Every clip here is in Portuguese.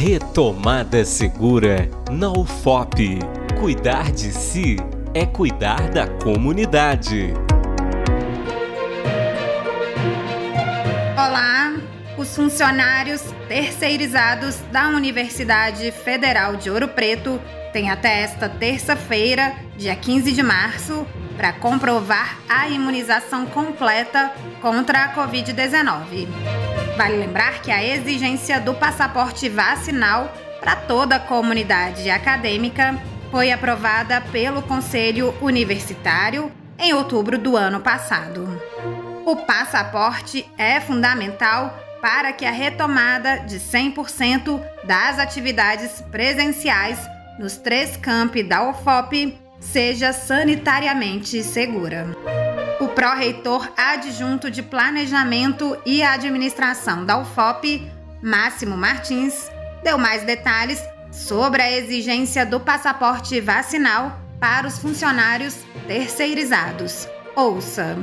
Retomada Segura na UFOP. Cuidar de si é cuidar da comunidade. Olá, os funcionários terceirizados da Universidade Federal de Ouro Preto têm até esta terça-feira, dia 15 de março, para comprovar a imunização completa contra a Covid-19. Vale lembrar que a exigência do passaporte vacinal para toda a comunidade acadêmica foi aprovada pelo Conselho Universitário em outubro do ano passado. O passaporte é fundamental para que a retomada de 100% das atividades presenciais nos três campi da UFOP seja sanitariamente segura. Pró-reitor adjunto de Planejamento e Administração da UFOP, Máximo Martins, deu mais detalhes sobre a exigência do passaporte vacinal para os funcionários terceirizados. Ouça.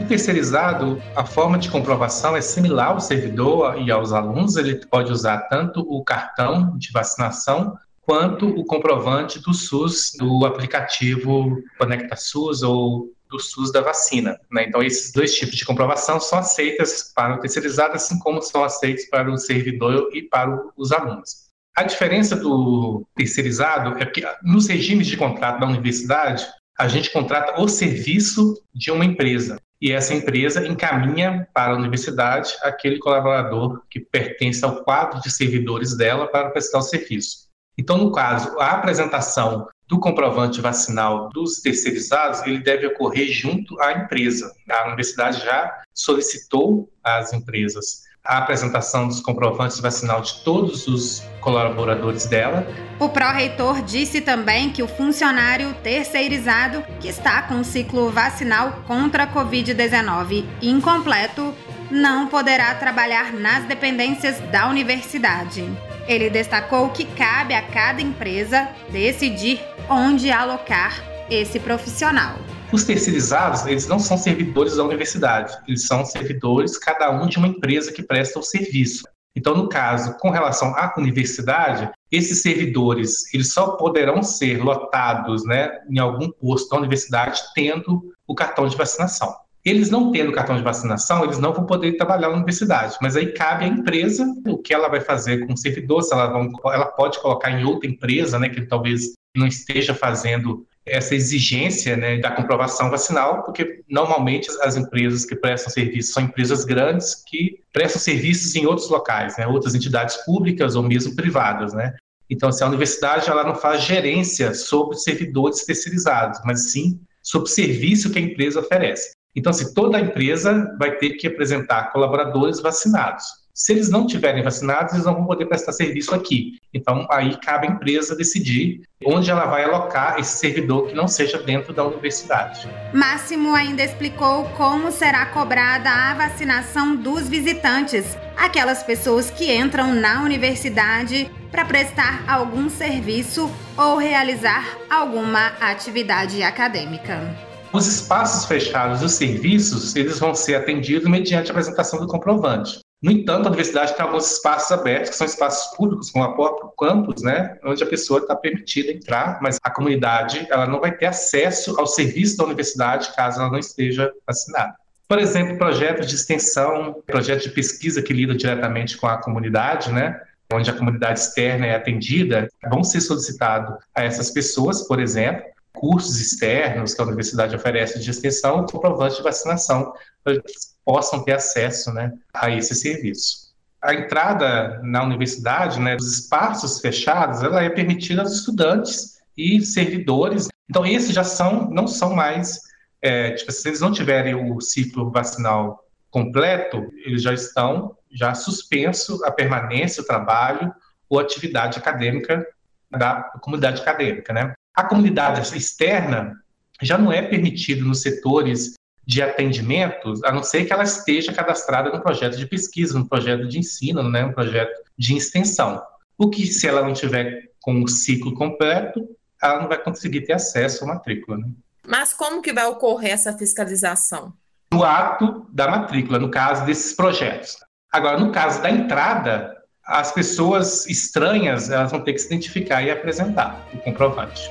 O terceirizado, a forma de comprovação é similar ao servidor e aos alunos. Ele pode usar tanto o cartão de vacinação quanto o comprovante do SUS, do aplicativo Conecta SUS ou do SUS da vacina. Né? Então, esses dois tipos de comprovação são aceitas para o terceirizado, assim como são aceitos para o servidor e para os alunos. A diferença do terceirizado é que nos regimes de contrato da universidade, a gente contrata o serviço de uma empresa e essa empresa encaminha para a universidade aquele colaborador que pertence ao quadro de servidores dela para prestar o serviço. Então, no caso, a apresentação do comprovante vacinal dos terceirizados, ele deve ocorrer junto à empresa. A universidade já solicitou às empresas a apresentação dos comprovantes vacinal de todos os colaboradores dela. O pró-reitor disse também que o funcionário terceirizado que está com o ciclo vacinal contra a Covid-19 incompleto não poderá trabalhar nas dependências da universidade. Ele destacou que cabe a cada empresa decidir onde alocar esse profissional. Os terceirizados, eles não são servidores da universidade, eles são servidores, cada um de uma empresa que presta o serviço. Então, no caso, com relação à universidade, esses servidores, eles só poderão ser lotados né, em algum posto da universidade tendo o cartão de vacinação. Eles não tendo cartão de vacinação, eles não vão poder trabalhar na universidade. Mas aí cabe à empresa o que ela vai fazer com o servidor, se ela, vão, ela pode colocar em outra empresa, né, que talvez não esteja fazendo essa exigência né, da comprovação vacinal, porque normalmente as empresas que prestam serviço são empresas grandes que prestam serviços em outros locais, né, outras entidades públicas ou mesmo privadas. Né? Então, assim, a universidade ela não faz gerência sobre servidores terceirizados, mas sim sobre o serviço que a empresa oferece. Então, assim, toda a empresa vai ter que apresentar colaboradores vacinados. Se eles não tiverem vacinados, eles não vão poder prestar serviço aqui. Então, aí cabe à empresa decidir onde ela vai alocar esse servidor que não seja dentro da universidade. Máximo ainda explicou como será cobrada a vacinação dos visitantes, aquelas pessoas que entram na universidade para prestar algum serviço ou realizar alguma atividade acadêmica. Os espaços fechados dos serviços, eles vão ser atendidos mediante a apresentação do comprovante. No entanto, a universidade tem alguns espaços abertos, que são espaços públicos, como a próprio campus, né, onde a pessoa está permitida entrar, mas a comunidade ela não vai ter acesso ao serviço da universidade caso ela não esteja vacinada. Por exemplo, projetos de extensão, projetos de pesquisa que lidam diretamente com a comunidade, né, onde a comunidade externa é atendida, vão ser solicitados a essas pessoas, por exemplo, cursos externos que a universidade oferece de extensão, comprovante de vacinação, para que possam ter acesso né, a esse serviço. A entrada na universidade, né, dos espaços fechados, ela é permitida aos estudantes e servidores. Então, esses já são, não são mais, é, tipo, se eles não tiverem o ciclo vacinal completo, eles já estão já suspenso a permanência, o trabalho ou atividade acadêmica da comunidade acadêmica, né? A comunidade externa já não é permitido nos setores de atendimento, a não ser que ela esteja cadastrada no projeto de pesquisa, no projeto de ensino, né, no projeto de extensão. O que, se ela não tiver com o ciclo completo, ela não vai conseguir ter acesso à matrícula. Né? Mas como que vai ocorrer essa fiscalização? No ato da matrícula, no caso desses projetos. Agora, no caso da entrada, as pessoas estranhas elas vão ter que se identificar e apresentar o comprovante.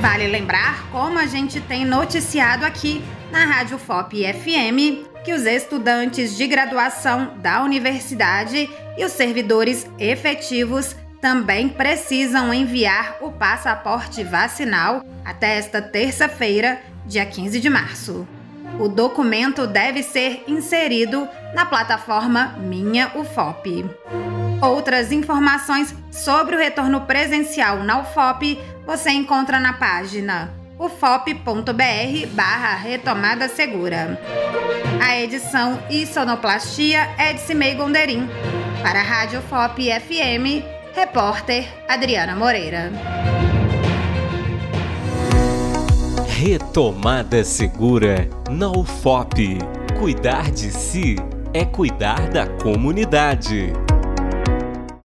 Vale lembrar, como a gente tem noticiado aqui na Rádio FOP FM, que os estudantes de graduação da universidade e os servidores efetivos também precisam enviar o passaporte vacinal até esta terça-feira, dia 15 de março. O documento deve ser inserido na plataforma Minha UFOP. Outras informações sobre o retorno presencial na UFOP você encontra na página ufop.br barra retomada segura. A edição e sonoplastia é de Cimei Gonderim. Para a Rádio FOP FM, repórter Adriana Moreira. Retomada segura na UFOP. Cuidar de si é cuidar da comunidade.